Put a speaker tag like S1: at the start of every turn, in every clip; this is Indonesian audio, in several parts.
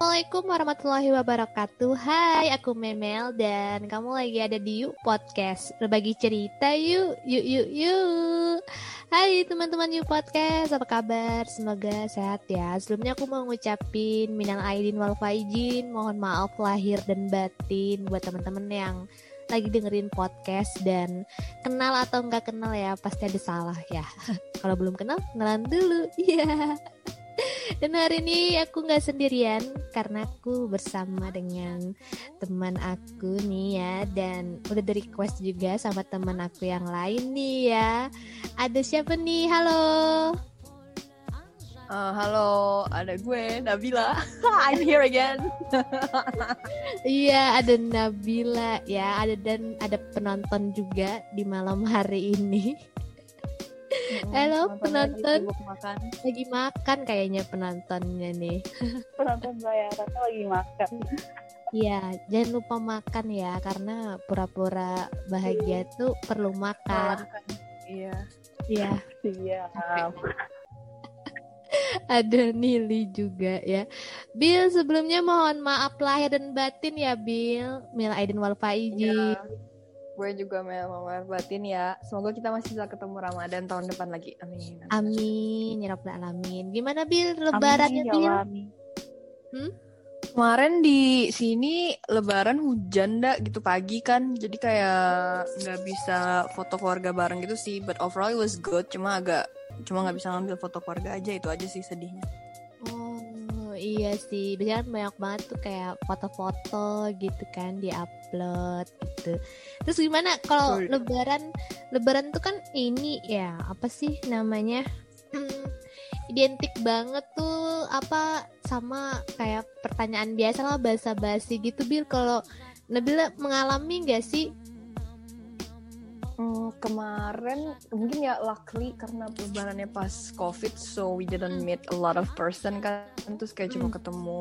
S1: Assalamualaikum warahmatullahi wabarakatuh. Hai aku Memel dan kamu lagi ada di Yuk Podcast. Berbagi cerita yuk, yuk, yuk, yuk. Hai teman-teman Yuk Podcast, apa kabar? Semoga sehat ya. Sebelumnya aku mau ngucapin Minal Aidin wal Faizin. Mohon maaf lahir dan batin Buat teman-teman yang lagi dengerin podcast dan kenal atau nggak kenal ya pasti ada salah ya. Kalau belum kenal kenalan dulu. Ya yeah. Dan hari ini aku nggak sendirian karena aku bersama dengan teman aku nih ya dan udah dari request juga sama teman aku yang lain nih ya. Ada siapa nih? Halo.
S2: Uh, halo, ada gue Nabila. I'm here again.
S1: Iya, ada Nabila ya, ada dan ada penonton juga di malam hari ini. Halo penonton. Lagi, makan. lagi makan kayaknya penontonnya nih.
S2: Penonton bayarannya lagi makan.
S1: Iya, jangan lupa makan ya karena pura-pura bahagia tuh perlu makan.
S2: Iya.
S1: Iya.
S2: Iya.
S1: Ada Nili juga ya. Bill sebelumnya mohon maaf lahir dan batin ya Bill. Mil Aidin wal Faizin. Ya
S2: gue juga mau batin ya. Semoga kita masih bisa ketemu Ramadan tahun depan lagi. Amin.
S1: Amin. Ya Rabbal Alamin. Gimana Bil lebarannya
S2: Bil? Ya hmm? Kemarin di sini lebaran hujan dah gitu pagi kan. Jadi kayak nggak bisa foto keluarga bareng gitu sih. But overall it was good. Cuma agak cuma nggak bisa ngambil foto keluarga aja itu aja sih sedihnya.
S1: Iya sih. Biasanya banyak banget tuh kayak foto-foto gitu kan di upload gitu. Terus gimana kalau lebaran lebaran tuh kan ini ya apa sih namanya? Hmm, identik banget tuh apa sama kayak pertanyaan biasa lah bahasa basi gitu Bil kalau Nabila mengalami gak sih
S2: Hmm, kemarin mungkin ya luckily karena lebarannya pas covid so we didn't meet a lot of person kan. Terus kayak cuma hmm. ketemu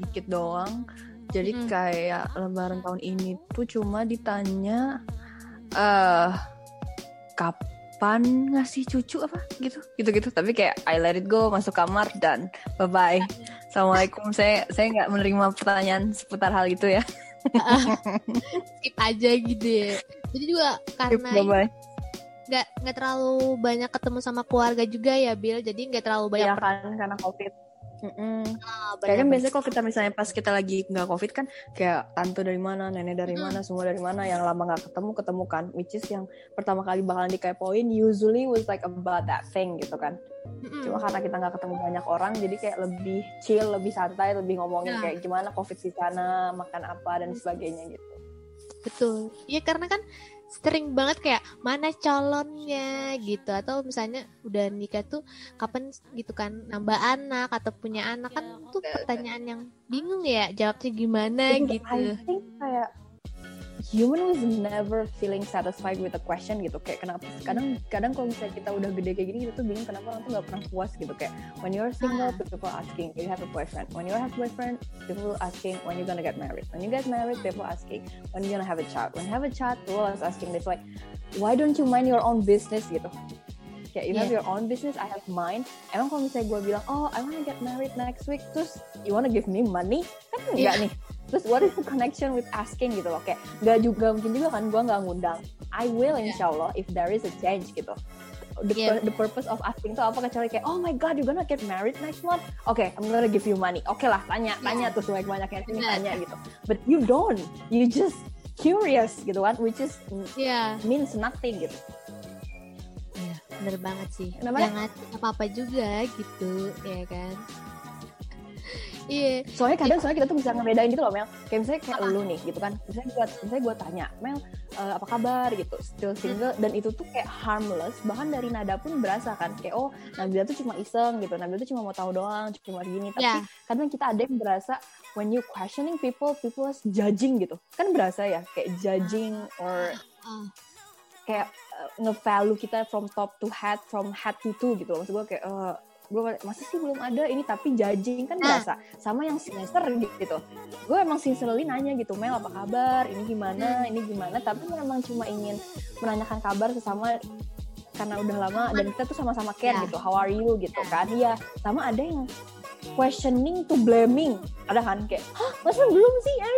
S2: dikit doang. Jadi hmm. kayak lebaran tahun ini tuh cuma ditanya eh uh, kapan ngasih cucu apa? Gitu gitu gitu tapi kayak I let it go masuk kamar dan bye bye assalamualaikum. Saya saya nggak menerima pertanyaan seputar hal itu ya.
S1: Skip aja gitu ya jadi juga karena skip, bye nggak nggak terlalu banyak ketemu sama keluarga juga ya Bill jadi nggak terlalu banyak
S2: ya kan karena covid Mm-mm. Ah, kayak kan biasanya kalau kita misalnya pas kita lagi nggak covid kan kayak tante dari mana, nenek dari mm. mana, semua dari mana yang lama nggak ketemu ketemu kan, which is yang pertama kali bakalan dikepoin usually was like about that thing gitu kan. Mm-mm. Cuma karena kita nggak ketemu banyak orang, jadi kayak lebih chill, lebih santai, lebih ngomongin yeah. kayak gimana covid di sana, makan apa dan sebagainya gitu.
S1: Betul. Iya karena kan sering banget kayak mana calonnya gitu atau misalnya udah nikah tuh kapan gitu kan nambah anak atau punya anak kan tuh pertanyaan yang bingung ya jawabnya gimana gitu. I
S2: think kayak human was never feeling satisfied with the question gitu. Kayak kenapa kadang kadang kalau misalnya kita udah gede kayak gini kita tuh bingung kenapa orang tuh gak pernah puas gitu. Kayak when you're single ah. people asking you have a boyfriend? When you have a boyfriend people asking when you gonna get married? When you get married people asking when you gonna have a child? When you have a child people is asking this like why don't you mind your own business? gitu. Kayak you yeah. have your own business I have mine. Emang kalau misalnya gue bilang oh I wanna get married next week terus you wanna give me money? Kan enggak yeah. nih terus what is the connection with asking gitu loh kayak nggak juga mungkin juga kan gue nggak ngundang I will insya Allah if there is a change gitu the, yeah. the purpose of asking tuh apa kecuali kayak oh my god you're gonna get married next month oke okay, I'm gonna give you money oke okay lah tanya yeah. tanya tuh sebanyak banyaknya sini yeah. tanya gitu but you don't you just curious gitu kan which is yeah. means nothing gitu
S1: yeah, bener banget sih Namanya? jangan apa apa juga gitu ya kan
S2: Iya. Soalnya kadang soalnya kita tuh bisa ngebedain gitu loh Mel. Kayak misalnya kayak lu nih gitu kan. Misalnya gue misalnya gue tanya, Mel uh, apa kabar gitu, still single dan itu tuh kayak harmless. Bahkan dari nada pun berasa kan kayak oh Nabila tuh cuma iseng gitu. Nabila tuh cuma mau tahu doang, cuma gini. Tapi yeah. kadang kita ada yang berasa when you questioning people, people is judging gitu. Kan berasa ya kayak judging or uh. kayak uh, nge-value kita from top to head, from head to toe gitu. Maksud gue kayak uh, gue masa sih belum ada? Ini tapi judging kan nah. biasa sama yang semester gitu. Gue emang sincerely nanya gitu Mel apa kabar? Ini gimana? Hmm. ini gimana? Tapi memang cuma ingin menanyakan kabar sesama karena udah lama dan kita tuh sama-sama care yeah. gitu how are you? gitu kan. Iya sama ada yang questioning to blaming. Ada kan? Kayak hah masa belum sih? Kan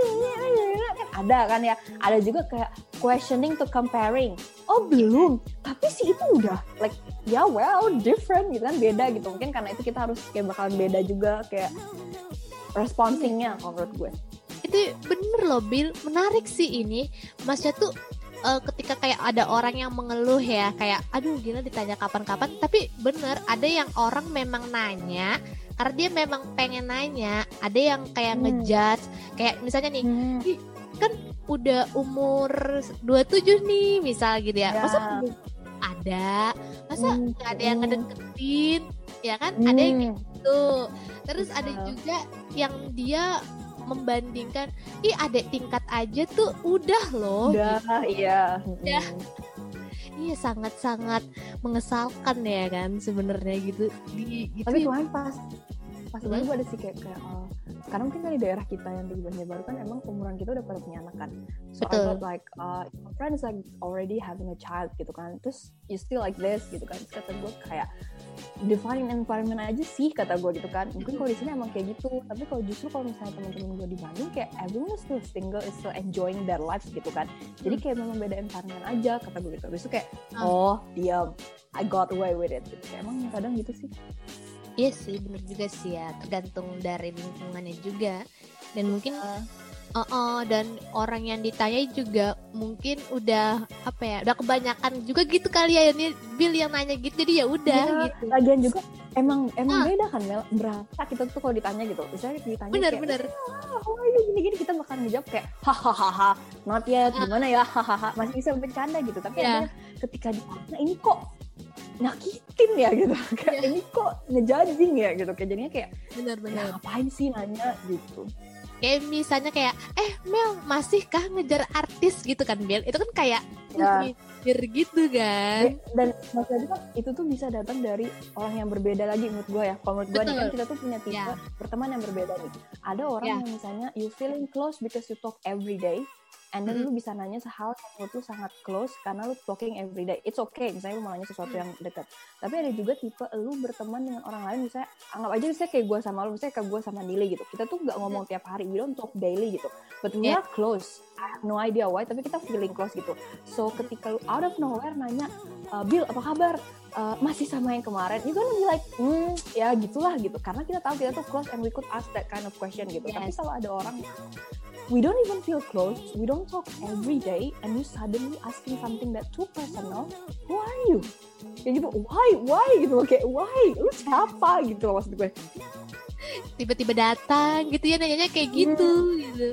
S2: ada kan ya? Ada juga kayak questioning to comparing. Oh belum. Tapi sih itu udah like ya well different gitu kan beda gitu. Mungkin karena itu kita harus kayak bakalan beda juga kayak responsingnya menurut gue.
S1: Itu bener loh Bill menarik sih ini. Masnya tuh uh, ketika kayak ada orang yang mengeluh ya kayak aduh gila ditanya kapan-kapan. Tapi bener ada yang orang memang nanya karena dia memang pengen nanya ada yang kayak hmm. ngejudge kayak misalnya nih hmm. kan udah umur 27 nih misal gitu ya, ya. masa ada masa hmm. nggak hmm. ada yang ngedeketin ya kan hmm. ada yang gitu terus ada juga yang dia membandingkan ih adek tingkat aja tuh udah loh
S2: udah gitu. iya
S1: udah iya sangat-sangat mengesalkan ya kan sebenarnya gitu di
S2: gitu tapi kemarin pas pas hmm? gue ada sih kayak kayak uh, karena mungkin kan di daerah kita yang di baru kan emang umuran kita udah pada punya anak kan. So Betul. I thought like uh, your friend is like already having a child gitu kan terus you still like this gitu kan. Terus kata gue kayak define environment aja sih kata gue gitu kan. Mungkin kalau di sini emang kayak gitu. Tapi kalau justru kalau misalnya teman-teman gue di Bandung kayak everyone is still single is still enjoying their life gitu kan. Jadi hmm. kayak memang beda environment aja kata gue gitu. Terus kayak hmm. oh diam. I got away with it. Gitu. kayak emang kadang gitu sih
S1: Iya sih, bener juga sih ya. Tergantung dari lingkungannya juga. Dan mungkin uh. Uh -uh, dan orang yang ditanya juga mungkin udah apa ya udah kebanyakan juga gitu kali ya ini Bill yang nanya gitu jadi ya udah ya, gitu.
S2: Lagian juga emang emang uh. beda kan Mel berapa kita tuh kalau ditanya gitu misalnya ditanya
S1: bener
S2: kayak,
S1: bener
S2: oh ini gini gini kita bakal ngejawab kayak hahaha not yet gimana ya hahaha masih bisa bercanda gitu tapi yeah. ketika ditanya ini kok nyakitin ya gitu. Kayak yeah. ini kok ngejajing ya? Gitu. Kayak jadinya kayak
S1: benar-benar
S2: ya, ngapain sih nanya? Gitu.
S1: Kayak misalnya kayak eh Mel masihkah ngejar artis? Gitu kan Mel. Itu kan kayak ya. mikir gitu kan.
S2: Dan maksudnya kan itu tuh bisa datang dari orang yang berbeda lagi menurut gue ya. Kalau menurut gue nih kan kita tuh punya tipe ya. berteman yang berbeda nih. Ada orang ya. yang misalnya you feeling close because you talk every day and then mm-hmm. lu bisa nanya sehal yang menurut lu sangat close karena lu talking every day. It's okay misalnya lu mau nanya sesuatu yang dekat. Tapi ada juga tipe lu berteman dengan orang lain misalnya anggap aja misalnya kayak gue sama lu misalnya kayak gue sama Nili gitu. Kita tuh nggak ngomong tiap hari we don't talk daily gitu. But we yeah. are close. I have no idea why tapi kita feeling close gitu. So ketika lu out of nowhere nanya uh, Bill apa kabar? Uh, masih sama yang kemarin? You gonna be like hmm ya gitulah gitu. Karena kita tahu kita tuh close and we could ask that kind of question gitu. Yes. tapi kalau ada orang we don't even feel close, we don't talk every day, and you suddenly asking something that too personal, who are you? Kayak gitu, why, why gitu loh, kayak why, lu siapa gitu loh maksud gue.
S1: Tiba-tiba datang gitu ya, nanyanya kayak gitu, hmm. gitu.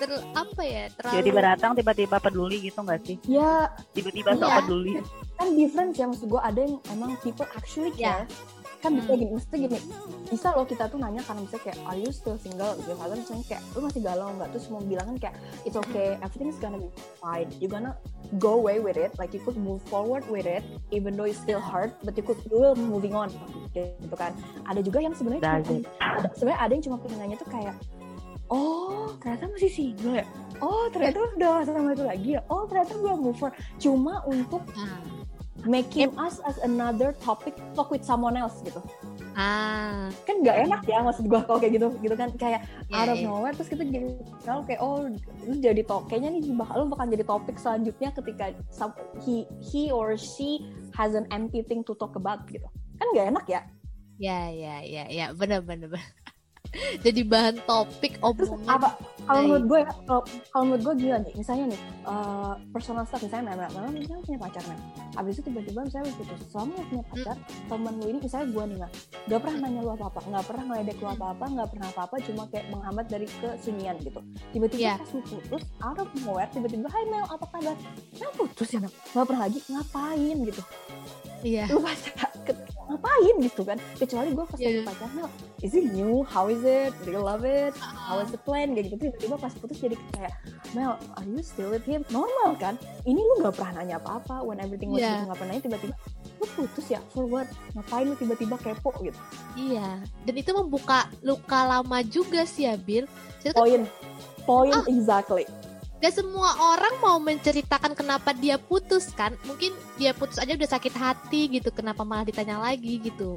S1: Ter apa ya terlalu
S3: tiba-tiba datang tiba-tiba peduli gitu gak sih
S2: ya
S3: tiba-tiba sok ya. peduli
S2: kan different ya maksud gue ada yang emang people actually ya. care yeah kan bisa hmm. gini mesti gini bisa loh kita tuh nanya karena misalnya kayak are you still single? Gitu kalau misalnya kayak lu masih galau nggak? Terus mau bilang kan kayak it's okay everything's gonna be fine. You gonna go away with it like you could move forward with it even though it's still hard but you could you will moving on. Gitu kan. Ada juga yang sebenarnya sebenarnya ada yang cuma pengen nanya tuh kayak oh ternyata masih single ya? Oh ternyata udah sama itu lagi ya? Oh ternyata belum move on cuma untuk hmm making us as another topic talk with someone else gitu
S1: ah
S2: kan nggak enak ya maksud gue kalau kayak gitu gitu kan kayak yeah, out of yeah. nowhere terus kita jadi kalau kayak oh lu jadi top kayaknya nih bakal lu bakal jadi topik selanjutnya ketika some, he he or she has an empty thing to talk about gitu kan nggak enak ya
S1: ya ya ya ya benar benar jadi bahan topik obrolan
S2: apa kalau menurut gue ya, kalau menurut gue gila nih misalnya nih uh, personal stuff misalnya memang memang misalnya punya pacar nih abis itu tiba-tiba misalnya lu putus selama lu punya pacar hmm. temen lu ini misalnya gue nih nggak gak pernah nanya lu apa apa nggak pernah ngeledek lu apa apa nggak pernah apa apa cuma kayak menghambat dari kesunyian gitu. Tiba-tiba yeah. pas lu putus out of nowhere tiba-tiba hai Mel apa kabar? Mel putus ya Mel. Nggak pernah lagi. Ngapain? gitu.
S1: Iya.
S2: Lu pas ngapain gitu kan? Kecuali gue pas yeah. lagi pacarnya is it new how is it? Do you love it? How is the plan? Kayak gitu tiba-tiba pas putus jadi kayak Mel are you still with him? Normal kan? Ini lu nggak pernah nanya apa-apa. When everything was yeah. nggak pernah nanya tiba-tiba lu putus ya? For what ngapain lu tiba-tiba kepo? Gitu.
S1: Iya. Dan itu membuka luka lama juga sih ya Bill
S2: poin poin ah, exactly.
S1: Gak semua orang mau menceritakan kenapa dia putus kan? Mungkin dia putus aja udah sakit hati gitu kenapa malah ditanya lagi gitu.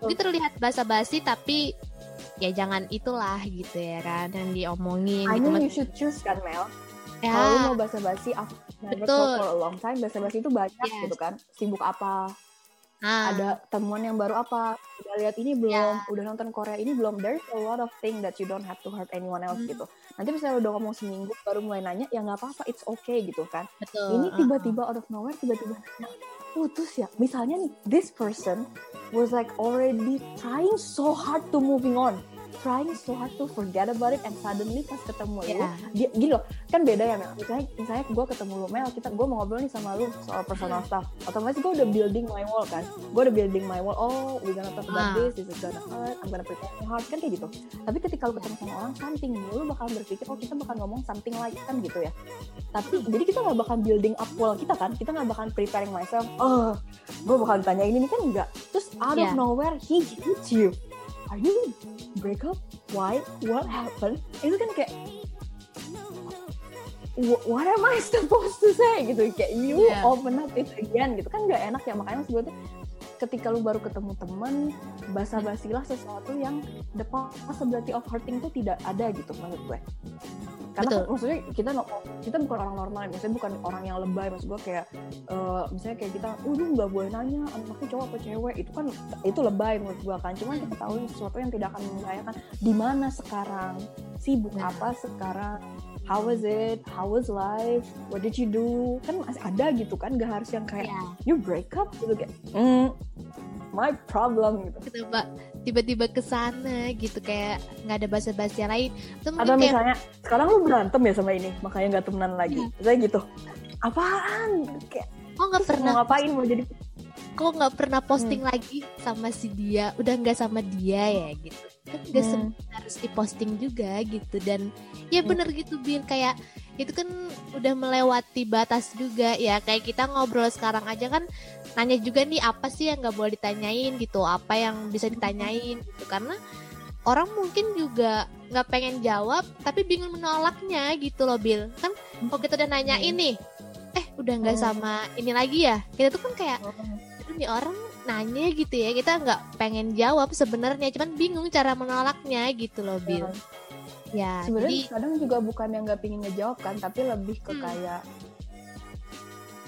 S1: Mungkin terlihat basa-basi tapi ya jangan itulah gitu ya kan yang diomongin
S2: I
S1: gitu
S2: mean
S1: Mas-
S2: you should choose kan Mel.
S1: ya
S2: Kalau mau basa-basi, aku never
S1: Betul.
S2: for a long time. Basa-basi itu banyak
S1: Yes.
S2: gitu kan. Sibuk apa?
S1: ah,
S2: Ada temuan yang baru apa? Udah lihat ini belum?
S1: Ya.
S2: Udah nonton Korea ini belum? There's a lot of thing that you don't have to hurt anyone else
S1: Hmm.
S2: gitu. Nanti misalnya udah ngomong seminggu baru mulai nanya, ya nggak apa-apa, it's okay gitu kan.
S1: betul
S2: ini
S1: ah,
S2: tiba-tiba out of nowhere tiba-tiba putus ya misalnya nih this person was like already trying so hard to moving on trying so hard to forget about it and suddenly pas ketemu lu
S1: ya
S2: dia gini loh kan beda ya Mel. Misalnya misalnya gue ketemu lu Mel kita gue mau ngobrol nih sama lu soal personal stuff. Otomatis gue udah building my wall kan. Gue udah building my wall oh we gonna talk about
S1: Ah.
S2: this this is gonna hurt I'm gonna prepare my heart kan kayak gitu. Tapi ketika lu ketemu sama orang something new lu bakal berpikir oh kita bakal ngomong something like kan gitu ya. Tapi jadi kita nggak bakal building up wall kita kan. Kita nggak bakal preparing myself oh gue bakal ditanya ini nih kan enggak terus out
S1: Yeah.
S2: of nowhere he hits you are you break up? Why? What happened? Itu kan kayak "Wh- what am I supposed to say? Gitu. Kayak you
S1: Yeah.
S2: open up it again. Gitu. Kan nggak enak ya. Makanya maksud gue tuh ketika lu baru ketemu temen basa-basilah sesuatu yang the possibility of hurting tuh tidak ada gitu menurut gue karena
S1: Betul.
S2: kan, maksudnya kita kita bukan orang normal ya. maksudnya bukan orang yang lebay maksud gue kayak eh, misalnya kayak kita uh lu nggak boleh nanya anaknya cowok apa cewek? Itu kan itu lebay menurut gue kan. Cuman kita tahu sesuatu yang tidak akan membahayakan. Di mana sekarang? Sibuk
S1: Nah.
S2: apa sekarang? How was it? How was life? What did you do? Kan masih ada gitu kan gak harus yang kayak
S1: ya
S2: you break up? Gitu kayak mm, my problem gitu.
S1: Kenapa tiba-tiba ke sana gitu kayak nggak ada basa-basi lain. Atau
S2: atau
S1: kayak
S2: misalnya sekarang lu berantem ya sama ini makanya nggak temenan lagi.
S1: Iya.
S2: misalnya gitu. Apaan? Kayak
S1: kok nggak pernah
S2: mau ngapain mau jadi?
S1: Kok nggak pernah
S2: Hmm.
S1: posting lagi sama si dia? Udah nggak sama dia ya gitu. Kan nggak
S2: Hmm.
S1: harus diposting juga gitu. Dan ya
S2: Hmm.
S1: bener gitu Bill kayak itu kan udah melewati batas juga ya. Kayak kita ngobrol sekarang aja kan nanya juga nih apa sih yang nggak boleh ditanyain gitu? Apa yang bisa ditanyain gitu? Karena orang mungkin juga nggak pengen jawab tapi bingung menolaknya gitu loh Bill kan kalau kita udah nanyain nih eh udah nggak
S2: Hmm.
S1: sama ini lagi ya? Kita tuh kan kayak aduh nih orang nanya gitu ya. Kita nggak pengen jawab sebenarnya cuman bingung cara menolaknya gitu loh Bill ya
S2: sebenarnya
S1: jadi
S2: kadang juga bukan yang nggak pingin ngejawab kan tapi lebih ke
S1: Hmm.
S2: kayak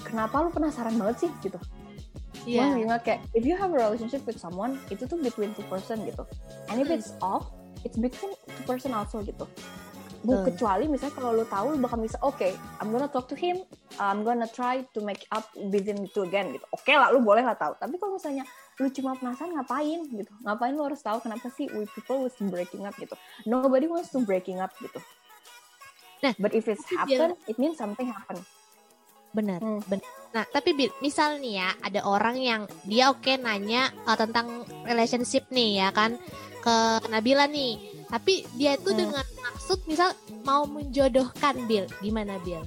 S2: kenapa lu penasaran banget sih? gitu.
S1: Ya
S2: Gua ingat kayak if you have a relationship with someone itu tuh between two person gitu. And if
S1: Hmm.
S2: it's off it's between two person also gitu. Bu, kecuali misalnya kalau lu tahu lu bakal bisa oke I'm gonna talk to him I'm gonna try to make up him itu again gitu. Oke lah lu boleh lah tahu. Tapi kalau misalnya lu cuma penasaran ngapain? Gitu. Ngapain lu harus tahu kenapa sih we people was breaking up gitu? Nobody wants to breaking up gitu.
S1: Nah,
S2: but if it's happen it means something happen.
S1: Benar
S2: Hmm.
S1: benar. Nah tapi Bill misal nih ya ada orang yang dia oke nanya uh, tentang relationship nih ya kan ke Nabila nih. Tapi dia itu
S2: Hmm.
S1: dengan maksud misal mau menjodohkan Bill. Gimana Bill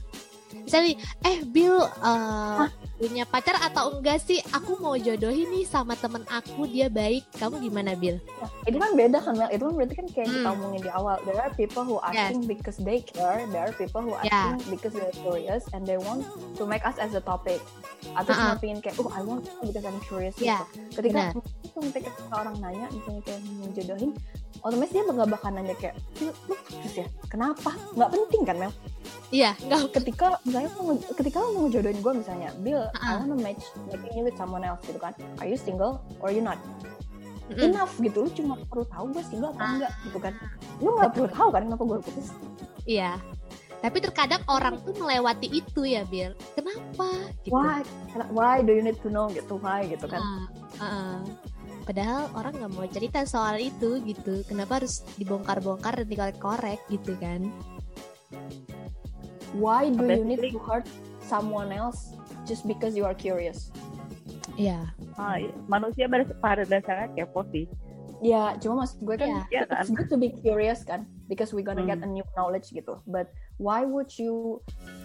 S1: misalnya nih, eh Bill uh, punya pacar atau enggak sih aku mau jodohin nih sama temen aku dia baik kamu gimana Bill
S2: Nah, itu kan beda kan Mel. Itu kan berarti kan kayak yang kita
S1: Hmm.
S2: omongin di awal. There are people who asking because they care. There are people who
S1: Yeah.
S2: asking because they're curious and they want to make us as a topic. Atau cuma
S1: Uh-uh.
S2: pengen kayak, oh I want to because I'm curious.
S1: Ya,
S2: gitu. Ketika ketika orang nanya, misalnya kayak mau jodohin, otomatis dia nggak bakal nanya kayak, lu, lu ya? Kenapa? Nggak penting kan Mel?
S1: Iya enggak
S2: Ketika misalnya ketika lu mau ngejodohin gue misalnya, Bill, I
S1: Uh-uh.
S2: wanna match making you with someone else gitu kan? Are you single or you not?
S1: Mm-mm.
S2: enough gitu lu cuma perlu tahu gue single apa
S1: Ah.
S2: enggak gitu kan lu nggak perlu tahu kan kenapa gue putus
S1: Iya. Tapi terkadang orang tuh melewati itu ya, Bill. Kenapa? Gitu.
S2: why why do you need to know gitu why gitu kan
S1: Ah, ah, ah. Padahal orang nggak mau cerita soal itu gitu. Kenapa harus dibongkar-bongkar dan dikorek-korek gitu kan?
S2: Why do you need to hurt someone else just because you are curious
S1: Iya.
S3: Ah, iya. manusia pada dasarnya kepo sih.
S2: ya cuma maksud gue kan
S1: Iya.
S3: Iya kan?
S2: it's good to be curious kan because we gonna get a
S3: Hmm.
S2: new knowledge gitu but why would you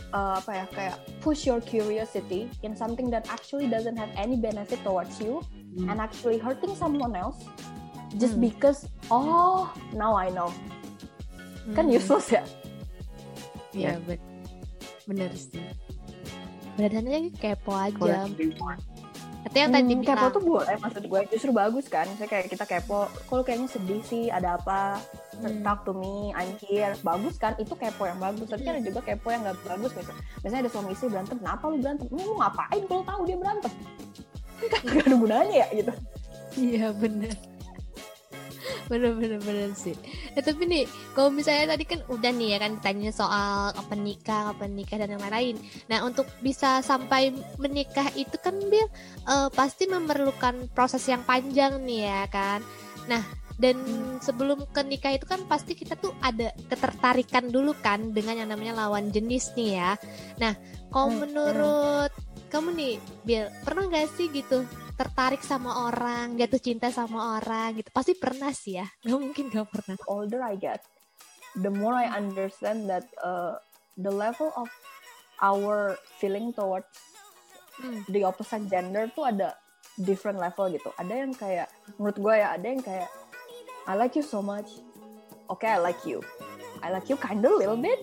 S2: uh, apa ya kayak push your curiosity in something that actually doesn't have any benefit towards you
S3: Hmm.
S2: and actually hurting someone else just
S1: Hmm.
S2: because oh now I know kan
S1: Hmm.
S2: useless ya
S1: Iya, ben- bener sih. Benerannya kepo aja. Atau yang tadi
S2: Hmm, kepo tuh boleh maksud gue. Justru bagus kan misalnya kayak kita kepo kalau kayaknya sedih sih ada apa?
S1: Hmm.
S2: talk to me I'm here. Bagus kan itu kepo yang bagus. Tapi kan ada juga kepo yang nggak bagus misal misalnya ada suami istri berantem kenapa lu berantem? Lu mau ngapain? Kalau tahu dia berantem. Kan gak ada gunanya ya gitu.
S1: Iya bener bener bener bener sih. Eh, tapi nih kalau misalnya tadi kan udah nih ya kan ditanya soal kapan nikah kapan nikah dan yang lain nah untuk bisa sampai menikah itu kan Bil eh, pasti memerlukan proses yang panjang nih ya kan. Nah dan sebelum ke nikah itu kan pasti kita tuh ada ketertarikan dulu kan dengan yang namanya lawan jenis nih ya. Nah kalau menurut kamu nih Bil pernah gak sih gitu tertarik sama orang, jatuh cinta sama orang gitu. Pasti pernah sih ya. Gak mungkin gak pernah.
S2: the older I get the more I understand that uh, the level of our feeling towards
S1: Hmm.
S2: the opposite gender tuh ada different level gitu. Ada yang kayak menurut gue ya ada yang kayak I like you so much. Okay, I like you. I like you kinda little bit.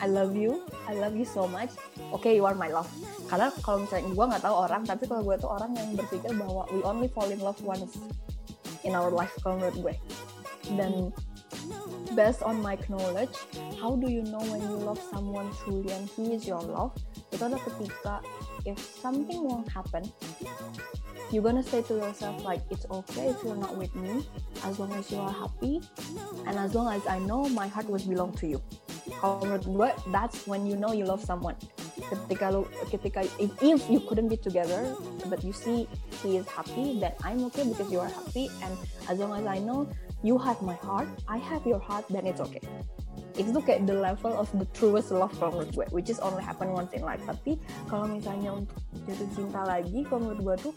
S2: I love you. I love you so much. Okay, you are my love. Karena kalau misalnya gue nggak tahu orang, tapi kalau gue tuh orang yang berpikir bahwa we only fall in love once in our life kalau menurut gue. Dan based on my knowledge, how do you know when you love someone truly and he is your love? Itu adalah ketika if something won't happen, you're gonna say to yourself like it's okay if you're not with me as long as you are happy and as long as I know my heart was belong to you. Kalau menurut gue, that's when you know you love someone. Ketika lu, ketika if, you couldn't be together, but you see he is happy, then I'm okay because you are happy, and as long as I know you have my heart, I have your heart, then it's okay. Itu tuh kayak the level of the truest love menurut gue, which is only happen once in life. Tapi kalau misalnya untuk jatuh cinta lagi, kalau menurut gue tuh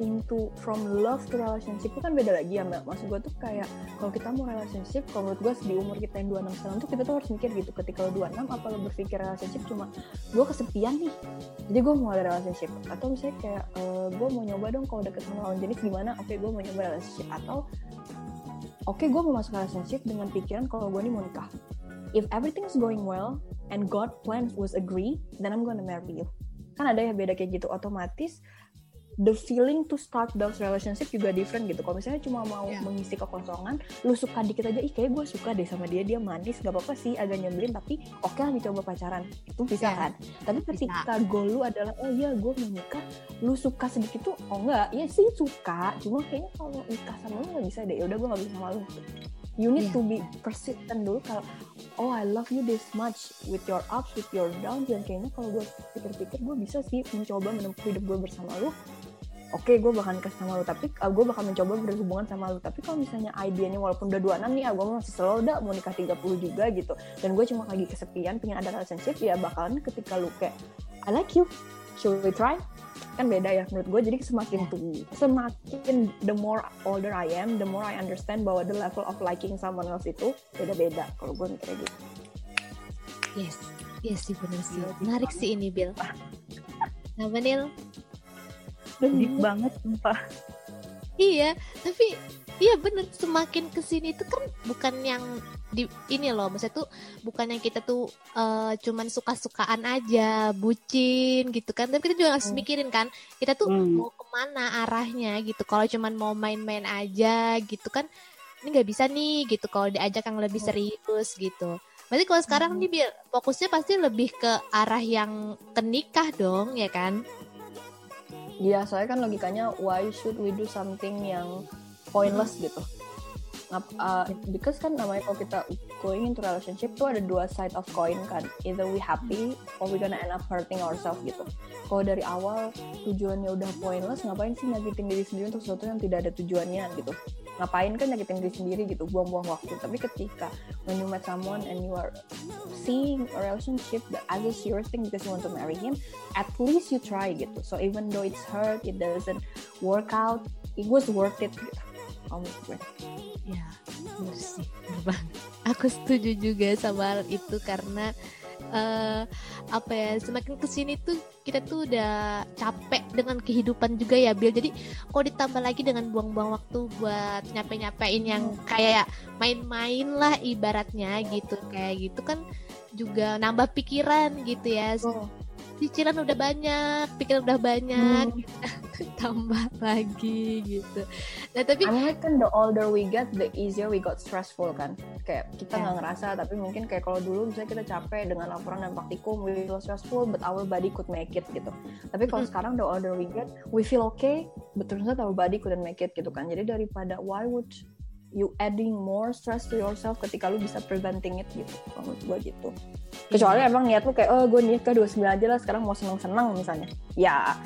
S2: into from love to relationship itu kan beda lagi ya mbak. Maksud gue tuh kayak kalau kita mau relationship, kalau menurut gue di umur kita yang 26 tahun tuh kita tuh harus mikir gitu. Ketika lo 26, apa lo berpikir relationship cuma gue kesepian nih, jadi gue mau ada relationship. Atau misalnya kayak gue mau nyoba dong kalau deket sama lawan jenis gimana? Oke gue mau nyoba relationship. Atau oke gue mau masuk relationship dengan pikiran kalau gue nih mau nikah. If everything is going well and God plans was agree, then I'm gonna marry you. Kan ada ya beda kayak gitu. Otomatis the feeling to start those relationship juga different gitu. Kalau misalnya cuma mau
S1: Yeah.
S2: mengisi kekosongan, lu suka dikit aja, ih kayak gue suka deh sama dia, dia manis, gak apa-apa sih, agak nyebelin, tapi oke lah dicoba pacaran. Itu bisa
S1: Yeah.
S2: kan? Tapi ketika goal lu adalah, oh iya gue mau nikah, lu suka sedikit tuh, oh enggak, ya sih suka, cuma kayaknya kalau nikah sama lu gak bisa deh, yaudah gue gak bisa sama lu. You need
S1: Yeah.
S2: to be persistent dulu kalau, oh I love you this much with your ups, with your downs, dan kayaknya kalau gue pikir-pikir gue bisa sih mencoba menempuh hidup gue bersama lu, oke gue bakal nikah sama lu tapi uh, gue bakal mencoba berhubungan sama lu. Tapi kalau misalnya idenya walaupun udah 26 nih ah gue masih slow dah mau nikah 30 juga gitu. Dan gue cuma lagi kesepian pengen ada relationship ya bakalan ketika lu kayak I like you. Should we try kan beda ya menurut gue jadi semakin tuh semakin the more older I am the more I understand bahwa the level of liking someone else itu beda-beda kalau gue mikirnya gitu
S1: Yes. Yes sih bener sih.
S2: Deep
S1: Menarik sih ini Bill. Apa Nil?
S3: Deep banget sumpah.
S1: Iya, tapi iya bener semakin ke sini tuh kan bukan yang di ini loh, maksudnya tuh bukan yang kita tuh eh, cuman suka-sukaan aja, bucin gitu kan. Tapi kita juga harus
S2: Hmm.
S1: mikirin kan, kita tuh
S3: Hmm.
S1: mau ke mana arahnya gitu. Kalau cuman mau main-main aja gitu kan, ini nggak bisa nih gitu. Kalau diajak yang lebih
S2: Hmm.
S1: serius gitu. Berarti kalau sekarang
S2: Hmm.
S1: nih fokusnya pasti lebih ke arah yang ke nikah dong, ya kan?
S2: Iya, soalnya kan logikanya why should we do something yang pointless gitu. Ngap- uh, because kan namanya kalau kita going into relationship tuh ada dua side of coin kan. Either we happy or we gonna end up hurting ourselves gitu. Kalau dari awal tujuannya udah pointless, ngapain sih nyakitin diri sendiri untuk sesuatu yang tidak ada tujuannya gitu. Ngapain kan nyakitin diri sendiri gitu, buang-buang waktu. Tapi ketika when you met someone and you are seeing a relationship that as a serious thing because you want to marry him, at least you try gitu. So even though it's hurt, it doesn't work out, it was worth it gitu. Menurut gue.
S1: Ya, bener sih, bener banget. Aku setuju juga sama hal itu karena eh apa ya semakin ke sini tuh kita tuh udah capek dengan kehidupan juga ya Bill jadi kalau ditambah lagi dengan buang-buang waktu buat nyape-nyapein yang kayak main-main lah ibaratnya gitu kayak gitu kan juga nambah pikiran gitu ya
S2: Oh,
S1: cicilan udah banyak pikiran udah banyak hmm. tambah lagi gitu nah tapi
S2: I mean, kan the older we get the easier we got stressful kan kayak kita nggak yeah. ngerasa tapi mungkin kayak kalau dulu misalnya kita capek dengan laporan dan praktikum we feel stressful but our body could make it gitu tapi kalau hmm. sekarang the older we get we feel okay but ternyata our body couldn't make it gitu kan jadi daripada why would you adding more stress to yourself ketika lu bisa preventing it gitu menurut gue gitu kecuali hmm. emang niat lu kayak oh gue nikah 29 aja lah sekarang mau seneng-seneng misalnya ya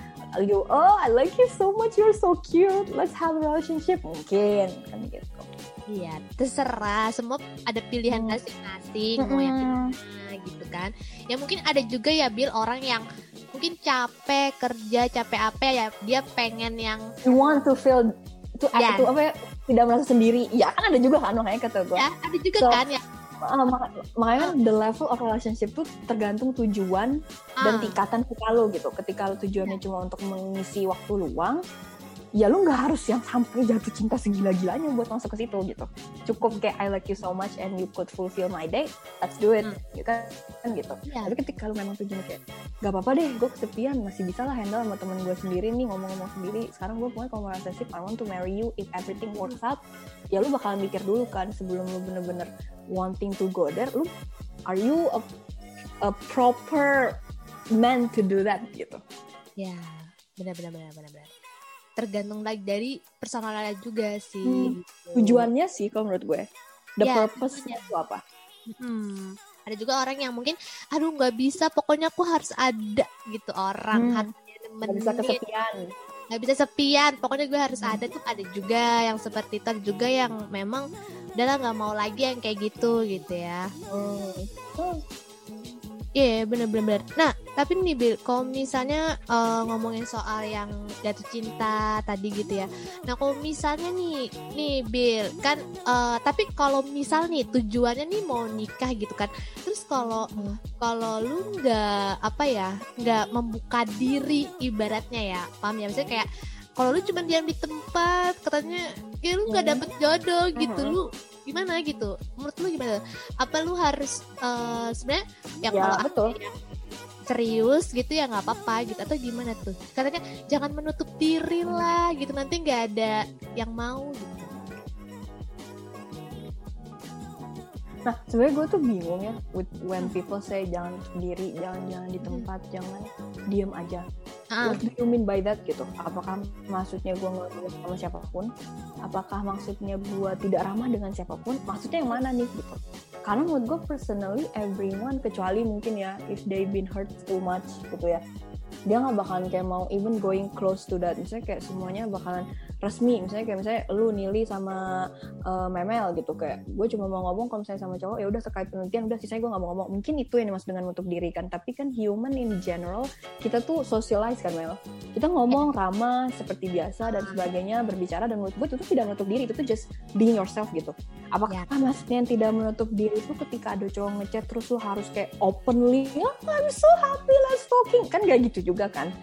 S2: you oh I like you so much you're so cute let's have a relationship mungkin kan gitu
S1: iya terserah semua ada pilihan hmm. masing-masing hmm. mau yang gimana gitu kan ya mungkin ada juga ya Bill orang yang mungkin capek kerja capek apa ya dia pengen yang
S2: you want to feel itu yeah. itu apa ya tidak merasa sendiri ya kan ada juga kan makanya kata gue
S1: ya ada juga so, kan ya
S2: uh, makanya uh. the level of relationship tuh tergantung tujuan uh. dan ah. tingkatan kita lo gitu ketika lo tujuannya yeah. cuma untuk mengisi waktu luang ya lu nggak harus yang sampai jatuh cinta segila-gilanya buat masuk ke situ gitu cukup kayak I like you so much and you could fulfill my day let's do it hmm. gitu kan, gitu yeah. tapi ketika lu memang tujuan kayak gak apa-apa deh gue kesepian masih bisa lah handle sama temen gue sendiri nih ngomong-ngomong sendiri sekarang gue pokoknya kalau merasa sih I want to marry you if everything works out ya lu bakalan mikir dulu kan sebelum lu bener-bener wanting to go there lu are you a, a proper man to do that gitu
S1: ya yeah. benar-benar benar-benar tergantung lagi dari personalnya juga sih. Hmm.
S2: Gitu. Tujuannya sih kalau menurut gue. The ya, purpose-nya itu apa?
S1: Hmm. Ada juga orang yang mungkin, aduh nggak bisa, pokoknya aku harus ada gitu orang hmm. hatinya
S2: Gak bisa kesepian.
S1: Gak bisa sepian, pokoknya gue harus hmm. ada tuh ada juga yang seperti itu, juga yang memang udahlah nggak mau lagi yang kayak gitu gitu ya. Hmm. hmm. Iya yeah, bener-bener. Nah tapi nih Bill, kalau misalnya uh, ngomongin soal yang jatuh cinta tadi gitu ya. Nah kalau misalnya nih, nih Bill kan, uh, tapi kalau misal nih tujuannya nih mau nikah gitu kan. Terus kalau kalau lu nggak apa ya, nggak membuka diri ibaratnya ya, paham ya? Misalnya kayak kalau lu cuma diam di tempat, katanya ya lu nggak dapet jodoh gitu, lu gimana gitu. Menurut lu gimana? Apa lu harus uh, sebenarnya ya, ya kalau betul. Aku, ya, serius gitu ya nggak apa-apa gitu atau gimana tuh? Katanya jangan menutup diri lah gitu nanti nggak ada yang mau gitu.
S2: Nah, sebenarnya gue tuh bingung ya with when people say jangan sendiri, jangan jangan di tempat, jangan diem aja. What do you mean by that gitu? Apakah maksudnya gue nggak sama siapa pun? Apakah maksudnya gue tidak ramah dengan siapa pun? Maksudnya yang mana nih gitu? Karena menurut gue personally everyone kecuali mungkin ya if they been hurt too much gitu ya dia nggak bakalan kayak mau even going close to that misalnya kayak semuanya bakalan resmi. Misalnya kayak misalnya lu Nili sama uh, Memel gitu. Kayak gue cuma mau ngomong kalau misalnya sama cowok ya udah terkait penelitian udah sisanya gue nggak mau ngomong. Mungkin itu yang dimaksud dengan untuk diri kan. Tapi kan human in general kita tuh socialize kan Mel. Kita ngomong ramah seperti biasa dan sebagainya berbicara dan menurut gue itu tuh tidak menutup diri. Itu tuh just being yourself gitu. Apakah ya. maksudnya yang tidak menutup diri itu ketika ada cowok ngechat terus lu harus kayak openly ya I'm so happy let's talking. Kan gak gitu juga kan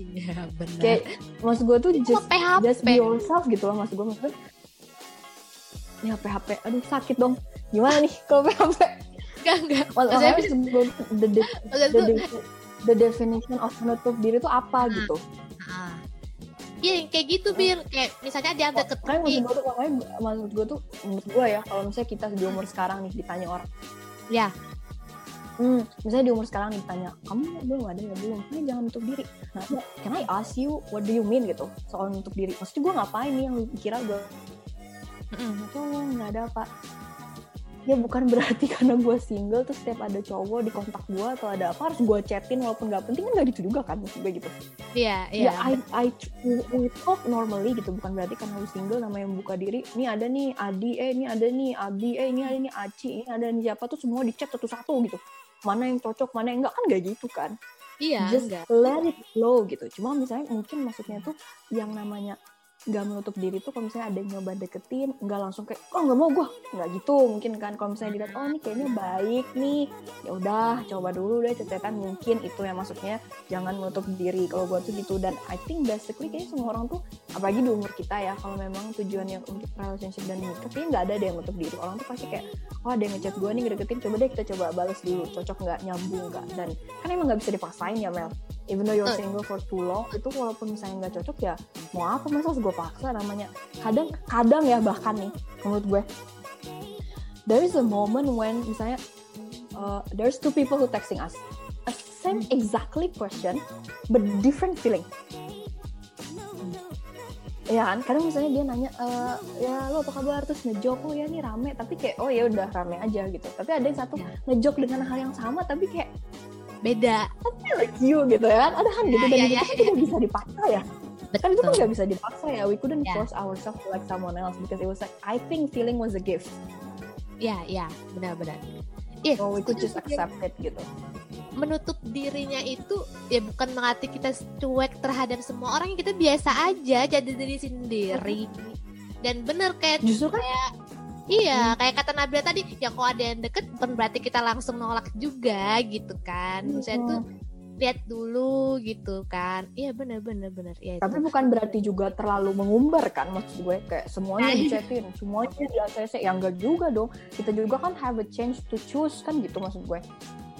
S1: Iya benar.
S2: Kayak maksud gue tuh just, PHP. just be yourself gitu loh maksud gue maksud Ya PHP, aduh sakit dong. Gimana nih kalau PHP?
S1: Enggak enggak.
S2: Maksudnya the, the, the, the, the definition of menutup diri itu apa nah, gitu?
S1: Nah. Iya kayak gitu bir kayak misalnya dia deket
S2: Makanya maksud gue tuh makanya maksud gue tuh menurut gue ya kalau misalnya kita di umur sekarang nih ditanya orang
S1: ya
S2: Hmm, misalnya di umur sekarang ditanya, kamu belum ada ya belum? Ini jangan nutup diri. Nah, can I ask you what do you mean gitu soal nutup diri? Maksudnya gue ngapain nih yang kira gue? Mm itu nggak ada apa. Ya bukan berarti karena gue single terus setiap ada cowok di kontak gue atau ada apa harus gue chatin walaupun nggak penting kan nggak gitu juga kan maksud gue gitu.
S1: Iya, yeah, iya. Yeah.
S2: Ya, I, I, we talk normally gitu bukan berarti karena lu single namanya membuka diri. Ini ada nih Adi, eh ini ada nih Abi, eh ini ada nih Aci, ini ada nih siapa tuh semua di chat satu-satu gitu mana yang cocok mana yang enggak. Kan gak gitu kan.
S1: Iya
S2: just
S1: enggak.
S2: let it flow gitu. Cuma misalnya mungkin maksudnya tuh yang namanya nggak menutup diri tuh kalau misalnya ada yang nyoba deketin nggak langsung kayak oh nggak mau gue nggak gitu mungkin kan. Kalau misalnya dilihat oh ini kayaknya baik nih. Ya udah coba dulu deh cetetan mungkin. Itu yang maksudnya jangan menutup diri kalau gue tuh gitu. Dan I think basically kayaknya semua orang tuh apalagi di umur kita ya kalau memang tujuannya untuk relationship dan nikah kayaknya nggak ada deh yang untuk diri. Orang tuh pasti kayak oh ada yang ngechat gue nih ngedeketin coba deh kita coba balas dulu cocok nggak nyambung nggak. Dan kan emang nggak bisa dipaksain ya Mel. Even though you're single for too long itu walaupun misalnya nggak cocok ya mau apa masa harus gue paksa namanya? Kadang kadang ya bahkan nih menurut gue. There is a moment when misalnya uh, there's two people who texting us. A same exactly question but different feeling ya kan? Kadang misalnya dia nanya e, ya lo apa kabar? Terus ngejok oh ya nih rame. Tapi kayak oh ya udah rame aja gitu. Tapi ada yang satu
S1: Ya.
S2: ngejok dengan hal yang sama tapi kayak
S1: Beda.
S2: I feel like you gitu ya kan? Ada kan gitu
S1: Ya,
S2: dan
S1: ya,
S2: itu
S1: ya,
S2: kan tidak bisa dipaksa ya. Kan itu kan
S1: Betul.
S2: nggak bisa dipaksa ya. We couldn't
S1: Ya.
S2: force ourselves to like someone else because it was like I think feeling was a gift.
S1: Ya, ya, benar-benar. Iya,
S2: so we could just accept it gitu
S1: menutup dirinya itu ya bukan berarti kita cuek terhadap semua orang kita biasa aja jadi diri sendiri. Dan bener kayak
S2: justru kan?
S1: iya kayak kata Nabila tadi ya kalau ada yang deket bukan berarti kita langsung nolak juga gitu kan. Saya tuh lihat dulu gitu kan. Iya bener bener bener. Ya
S2: tapi bukan berarti juga terlalu mengumbar kan maksud gue. Kayak semuanya
S1: Nah, iya.
S2: dicetin semuanya di ACC ya enggak juga dong. Kita juga kan have a chance to choose kan gitu maksud gue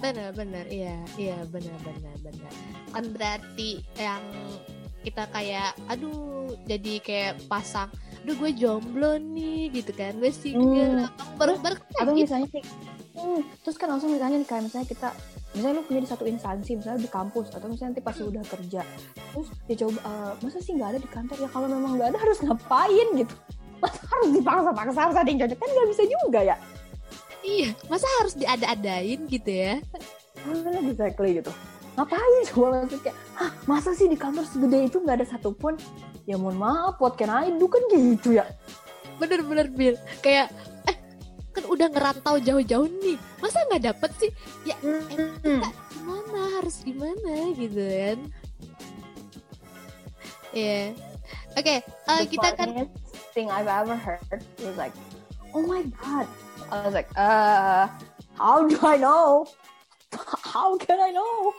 S1: bener iya iya bener bener kan berarti yang kita kayak aduh jadi kayak pasang aduh gue jomblo nih gitu kan. Gue single
S2: Hmm.
S1: baru baru
S2: atau
S1: gitu.
S2: misalnya sih hmm, terus kan langsung misalnya nih, kayak misalnya kita misalnya lu punya di satu instansi misalnya di kampus atau misalnya nanti pas lu udah kerja terus dia coba "Eh, masa sih nggak ada di kantor? Ya kalau memang nggak ada harus ngapain gitu? Masa harus dipaksa-paksa harus ada yang cocok kan nggak bisa juga ya
S1: iya masa harus diada-adain gitu ya?
S2: Mana exactly gitu. Ngapain coba? Maksud kayak Hah, masa sih di kantor segede itu nggak ada satupun ya mohon maaf what can I do? Kan gitu ya.
S1: Bener-bener Bill kayak eh kan udah ngerantau jauh-jauh nih. Masa nggak dapet sih? Ya
S2: Hmm.
S1: kita gimana? Harus gimana? Gitu kan. Ya oke eh,
S2: The
S1: kita kan
S2: thing I've ever heard was like oh my god I was like uh how do I know how can I know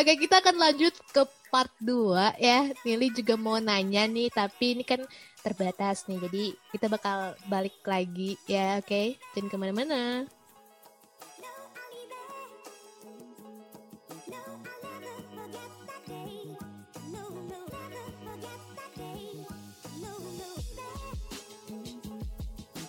S1: Oke, kita akan lanjut ke part 2 ya. Nili juga mau nanya nih, tapi ini kan terbatas nih. Jadi kita bakal balik lagi ya, oke? Jangan ke mana-mana.